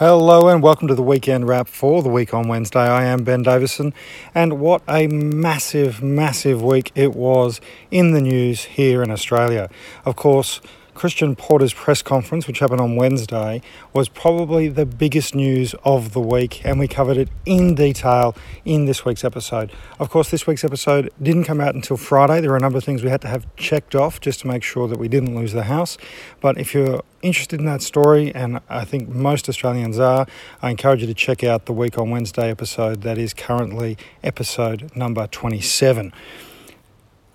Hello and welcome to the weekend wrap for the week on Wednesday. I am Ben Davison, and what a massive, massive week it was in the news here in Australia. Of course, Christian Porter's press conference, which happened on Wednesday, was probably the biggest news of the week, and we covered it in detail in this week's episode. Of course, this week's episode didn't come out until Friday. There were a number of things we had to have checked off just to make sure that we didn't lose the house. But if you're interested in that story, and I think most Australians are, I encourage you to check out the Week on Wednesday episode that is currently episode number 27.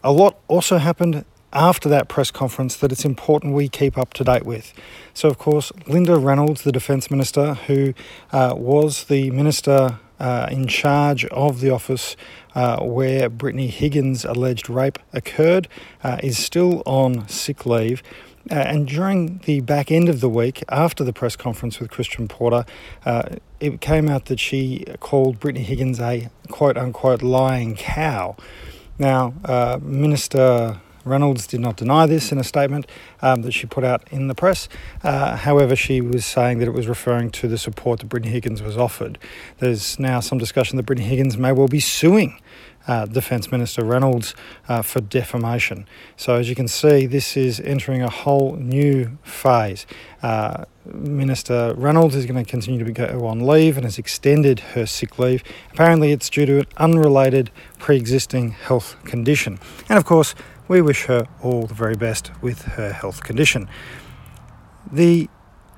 A lot also happened after that press conference that it's important we keep up to date with. So, of course, Linda Reynolds, the Defence Minister, who uh, was the Minister uh, in charge of the office uh, where Brittany Higgins' alleged rape occurred, uh, is still on sick leave. Uh, and during the back end of the week, after the press conference with Christian Porter, uh, it came out that she called Brittany Higgins a quote unquote lying cow. Now, Minister Reynolds did not deny this in a statement um, that she put out in the press. Uh, however, she was saying that it was referring to the support that Brittany Higgins was offered. There's now some discussion that Brittany Higgins may well be suing uh, Defence Minister Reynolds uh, for defamation. So, as you can see, this is entering a whole new phase. Uh, Minister Reynolds is going to continue to go on leave and has extended her sick leave. Apparently, it's due to an unrelated pre existing health condition. And of course, we wish her all the very best with her health condition. The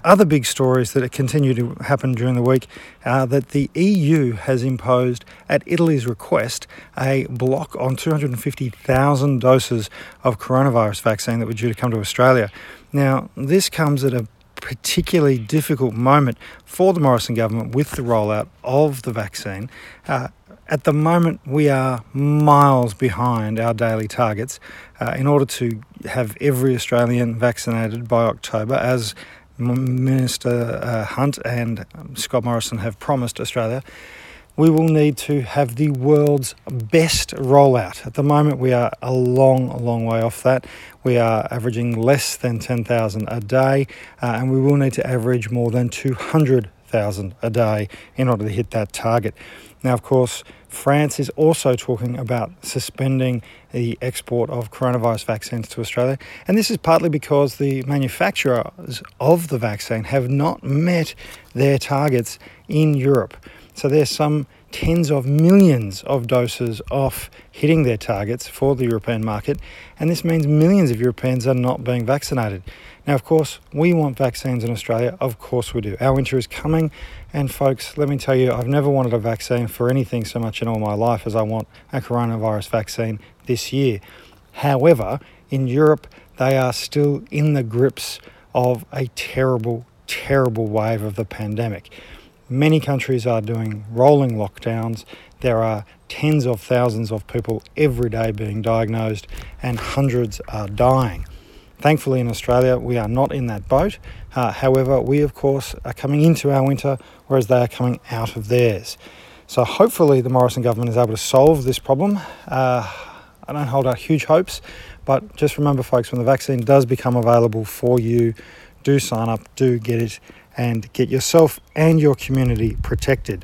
other big stories that continue to happen during the week are that the EU has imposed, at Italy's request, a block on 250,000 doses of coronavirus vaccine that were due to come to Australia. Now, this comes at a particularly difficult moment for the Morrison government with the rollout of the vaccine. Uh, at the moment, we are miles behind our daily targets. Uh, in order to have every Australian vaccinated by October, as Minister uh, Hunt and um, Scott Morrison have promised Australia, we will need to have the world's best rollout. At the moment, we are a long, long way off that. We are averaging less than 10,000 a day, uh, and we will need to average more than 200,000 a day in order to hit that target. Now, of course, France is also talking about suspending the export of coronavirus vaccines to Australia. And this is partly because the manufacturers of the vaccine have not met their targets in Europe. So there's some tens of millions of doses off hitting their targets for the European market, and this means millions of Europeans are not being vaccinated. Now, of course, we want vaccines in Australia. Of course, we do. Our winter is coming, and folks, let me tell you, I've never wanted a vaccine for anything so much in all my life as I want a coronavirus vaccine this year. However, in Europe, they are still in the grips of a terrible, terrible wave of the pandemic. Many countries are doing rolling lockdowns. There are tens of thousands of people every day being diagnosed, and hundreds are dying. Thankfully, in Australia, we are not in that boat. Uh, however, we, of course, are coming into our winter, whereas they are coming out of theirs. So, hopefully, the Morrison government is able to solve this problem. Uh, I don't hold out huge hopes, but just remember, folks, when the vaccine does become available for you, do sign up, do get it, and get yourself and your community protected.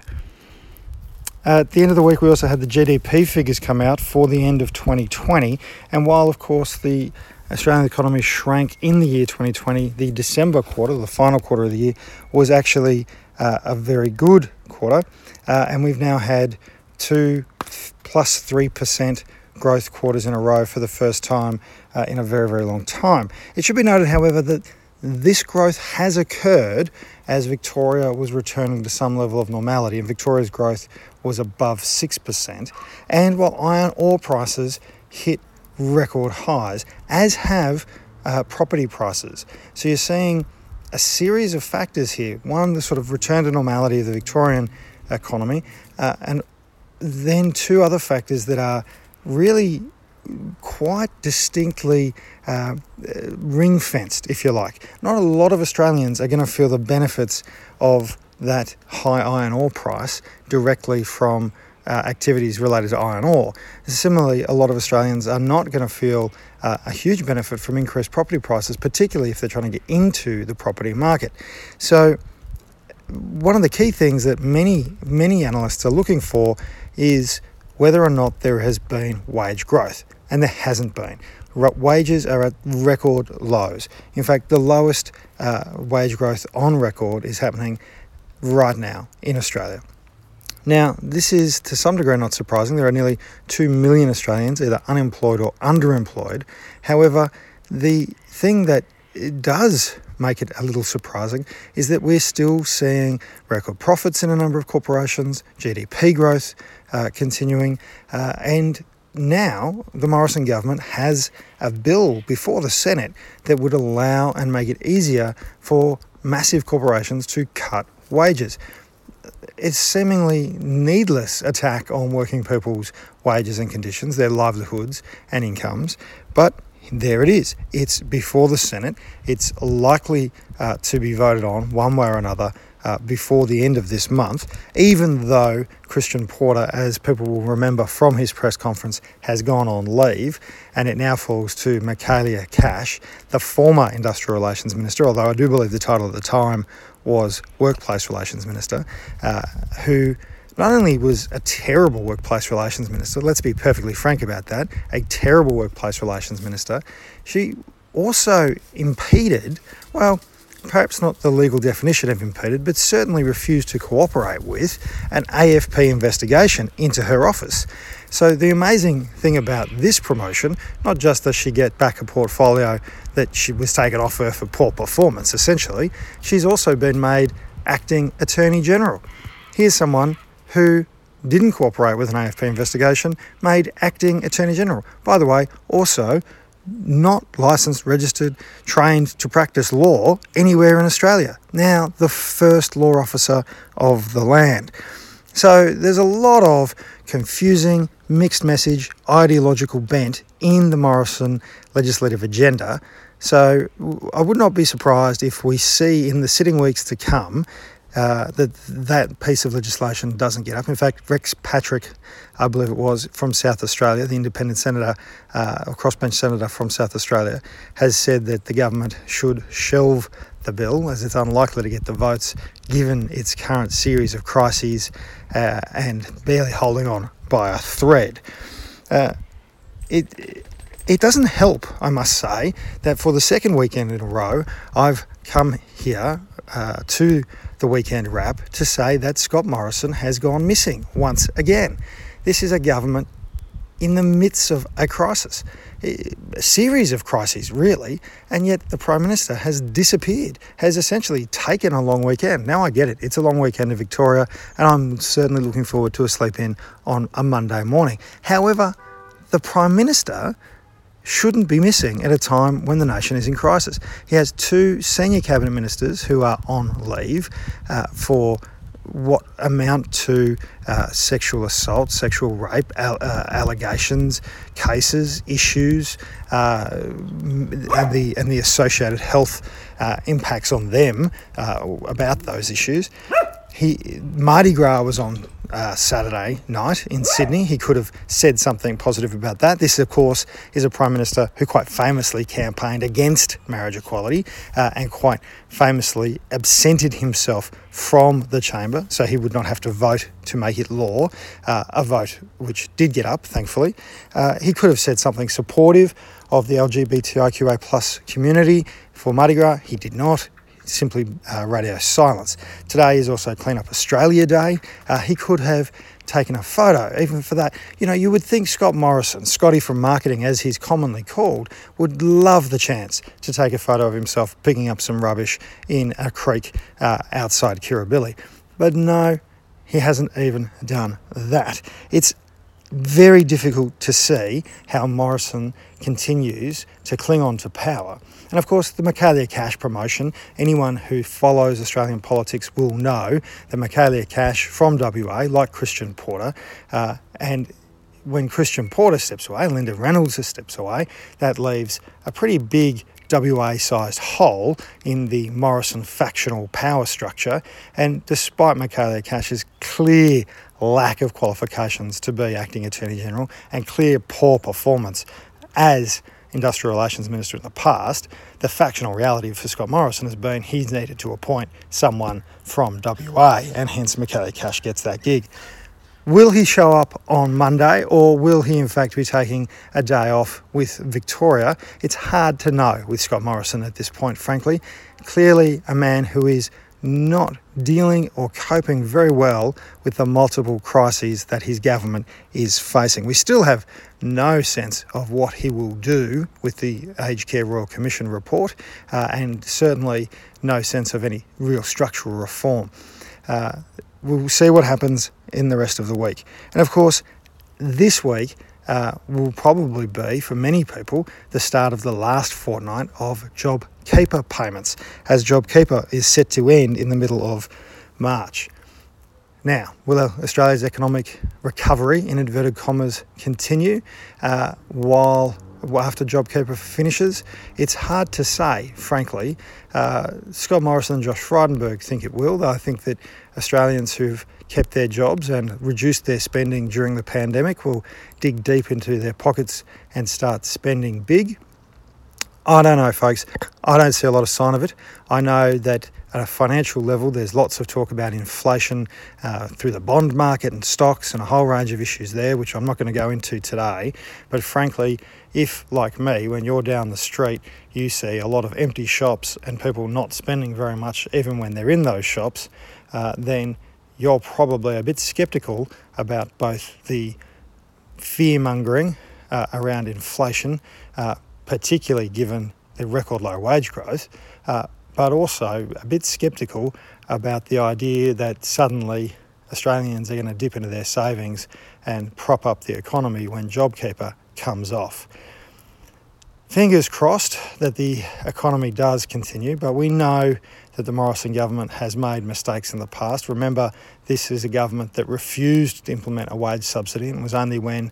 at the end of the week, we also had the GDP figures come out for the end of 2020. And while, of course, the Australian economy shrank in the year 2020. The December quarter, the final quarter of the year, was actually uh, a very good quarter, uh, and we've now had two plus 3% growth quarters in a row for the first time uh, in a very, very long time. It should be noted, however, that this growth has occurred as Victoria was returning to some level of normality, and Victoria's growth was above 6%. And while iron ore prices hit record highs, as have uh, property prices. So you're seeing a series of factors here. One, the sort of return to normality of the Victorian economy, uh, and then two other factors that are really quite distinctly uh, ring fenced, if you like. Not a lot of Australians are going to feel the benefits of that high iron ore price directly from uh, activities related to iron ore. Similarly, a lot of Australians are not going to feel uh, a huge benefit from increased property prices, particularly if they're trying to get into the property market. So, one of the key things that many, many analysts are looking for is whether or not there has been wage growth, and there hasn't been. Wages are at record lows. In fact, the lowest uh, wage growth on record is happening right now in Australia. Now, this is to some degree not surprising. There are nearly 2 million Australians either unemployed or underemployed. However, the thing that does make it a little surprising is that we're still seeing record profits in a number of corporations, GDP growth uh, continuing, uh, and now the Morrison government has a bill before the Senate that would allow and make it easier for massive corporations to cut wages. It's seemingly needless attack on working people's wages and conditions, their livelihoods and incomes, but there it is. It's before the Senate. It's likely uh, to be voted on one way or another uh, before the end of this month, even though Christian Porter, as people will remember from his press conference, has gone on leave, and it now falls to Michaelia Cash, the former Industrial Relations Minister, although I do believe the title at the time was Workplace Relations Minister, uh, who not only was a terrible workplace relations minister, let's be perfectly frank about that, a terrible workplace relations minister, she also impeded, well, perhaps not the legal definition of impeded, but certainly refused to cooperate with an AFP investigation into her office. So, the amazing thing about this promotion, not just does she get back a portfolio that she was taken off her for poor performance, essentially, she's also been made acting Attorney General. Here's someone who didn't cooperate with an AFP investigation, made acting Attorney General. By the way, also not licensed, registered, trained to practice law anywhere in Australia. Now, the first law officer of the land. So there's a lot of confusing, mixed message, ideological bent in the Morrison legislative agenda. So I would not be surprised if we see in the sitting weeks to come uh, that that piece of legislation doesn't get up. In fact, Rex Patrick, I believe it was from South Australia, the independent senator, uh, crossbench senator from South Australia, has said that the government should shelve the bill as it's unlikely to get the votes given its current series of crises uh, and barely holding on by a thread. Uh, it it doesn't help, I must say, that for the second weekend in a row, I've come here uh, to the weekend wrap to say that Scott Morrison has gone missing once again. This is a government in the midst of a crisis, a series of crises, really, and yet the Prime Minister has disappeared, has essentially taken a long weekend. Now I get it, it's a long weekend in Victoria, and I'm certainly looking forward to a sleep in on a Monday morning. However, the Prime Minister shouldn't be missing at a time when the nation is in crisis. He has two senior cabinet ministers who are on leave uh, for what amount to uh, sexual assault, sexual rape al- uh, allegations, cases, issues, uh, and the and the associated health uh, impacts on them uh, about those issues. He Mardi Gras was on uh, Saturday night in Sydney. He could have said something positive about that. This, of course, is a Prime Minister who quite famously campaigned against marriage equality uh, and quite famously absented himself from the chamber so he would not have to vote to make it law, uh, a vote which did get up, thankfully. Uh, he could have said something supportive of the LGBTIQA plus community for Mardi Gras. He did not simply uh, radio silence. Today is also Clean Up Australia Day. Uh, he could have taken a photo, even for that. You know, you would think Scott Morrison, Scotty from marketing as he's commonly called, would love the chance to take a photo of himself picking up some rubbish in a creek uh, outside Kirribilli. But no, he hasn't even done that. It's very difficult to see how Morrison continues to cling on to power. And of course, the Michaelia Cash promotion, anyone who follows Australian politics will know that Michaelia Cash from WA, like Christian Porter, uh, and when Christian Porter steps away, Linda Reynolds steps away, that leaves a pretty big WA sized hole in the Morrison factional power structure. And despite Michaelia Cash's clear lack of qualifications to be acting Attorney General and clear poor performance as Industrial Relations Minister in the past, the factional reality for Scott Morrison has been he's needed to appoint someone from WA, and hence Michaelia Cash gets that gig. Will he show up on Monday or will he, in fact, be taking a day off with Victoria? It's hard to know with Scott Morrison at this point, frankly. Clearly, a man who is not dealing or coping very well with the multiple crises that his government is facing. We still have no sense of what he will do with the Aged Care Royal Commission report, uh, and certainly no sense of any real structural reform. Uh, we'll see what happens in the rest of the week. And of course, this week uh, will probably be, for many people, the start of the last fortnight of JobKeeper payments, as JobKeeper is set to end in the middle of March. Now, will Australia's economic recovery, in inverted commas, continue uh, while after JobKeeper finishes? It's hard to say, frankly. Uh, Scott Morrison and Josh Frydenberg think it will, I think that Australians who've kept their jobs and reduced their spending during the pandemic will dig deep into their pockets and start spending big. I don't know, folks. I don't see a lot of sign of it. I know that at a financial level, there's lots of talk about inflation uh, through the bond market and stocks and a whole range of issues there, which I'm not going to go into today. But frankly, if, like me, when you're down the street, you see a lot of empty shops and people not spending very much, even when they're in those shops, uh, then you're probably a bit skeptical about both the fear mongering uh, around inflation, uh, particularly given the record low wage growth, uh, but also a bit skeptical about the idea that suddenly Australians are going to dip into their savings and prop up the economy when JobKeeper comes off. Fingers crossed that the economy does continue, but we know that the Morrison government has made mistakes in the past. Remember, this is a government that refused to implement a wage subsidy, and it was only when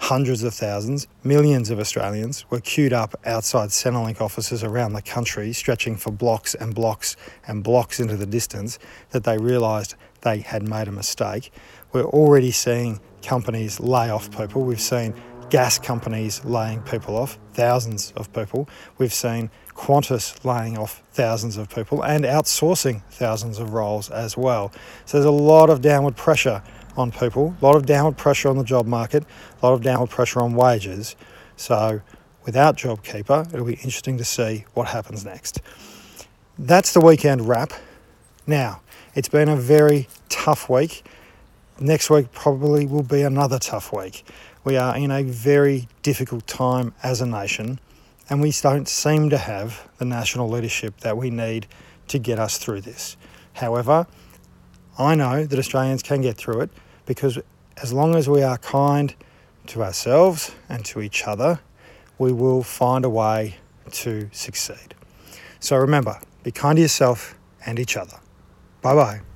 hundreds of thousands, millions of Australians were queued up outside Centrelink offices around the country, stretching for blocks and blocks and blocks into the distance, that they realised they had made a mistake. We're already seeing companies lay off people. We've seen gas companies laying people off, thousands of people. We've seen Qantas laying off thousands of people and outsourcing thousands of roles as well. So there's a lot of downward pressure on people, a lot of downward pressure on the job market, a lot of downward pressure on wages. So without JobKeeper, it'll be interesting to see what happens next. That's the weekend wrap. Now, it's been a very tough week. Next week probably will be another tough week. We are in a very difficult time as a nation and we don't seem to have the national leadership that we need to get us through this. However, I know that Australians can get through it because as long as we are kind to ourselves and to each other, we will find a way to succeed. So remember, be kind to yourself and each other. Bye bye.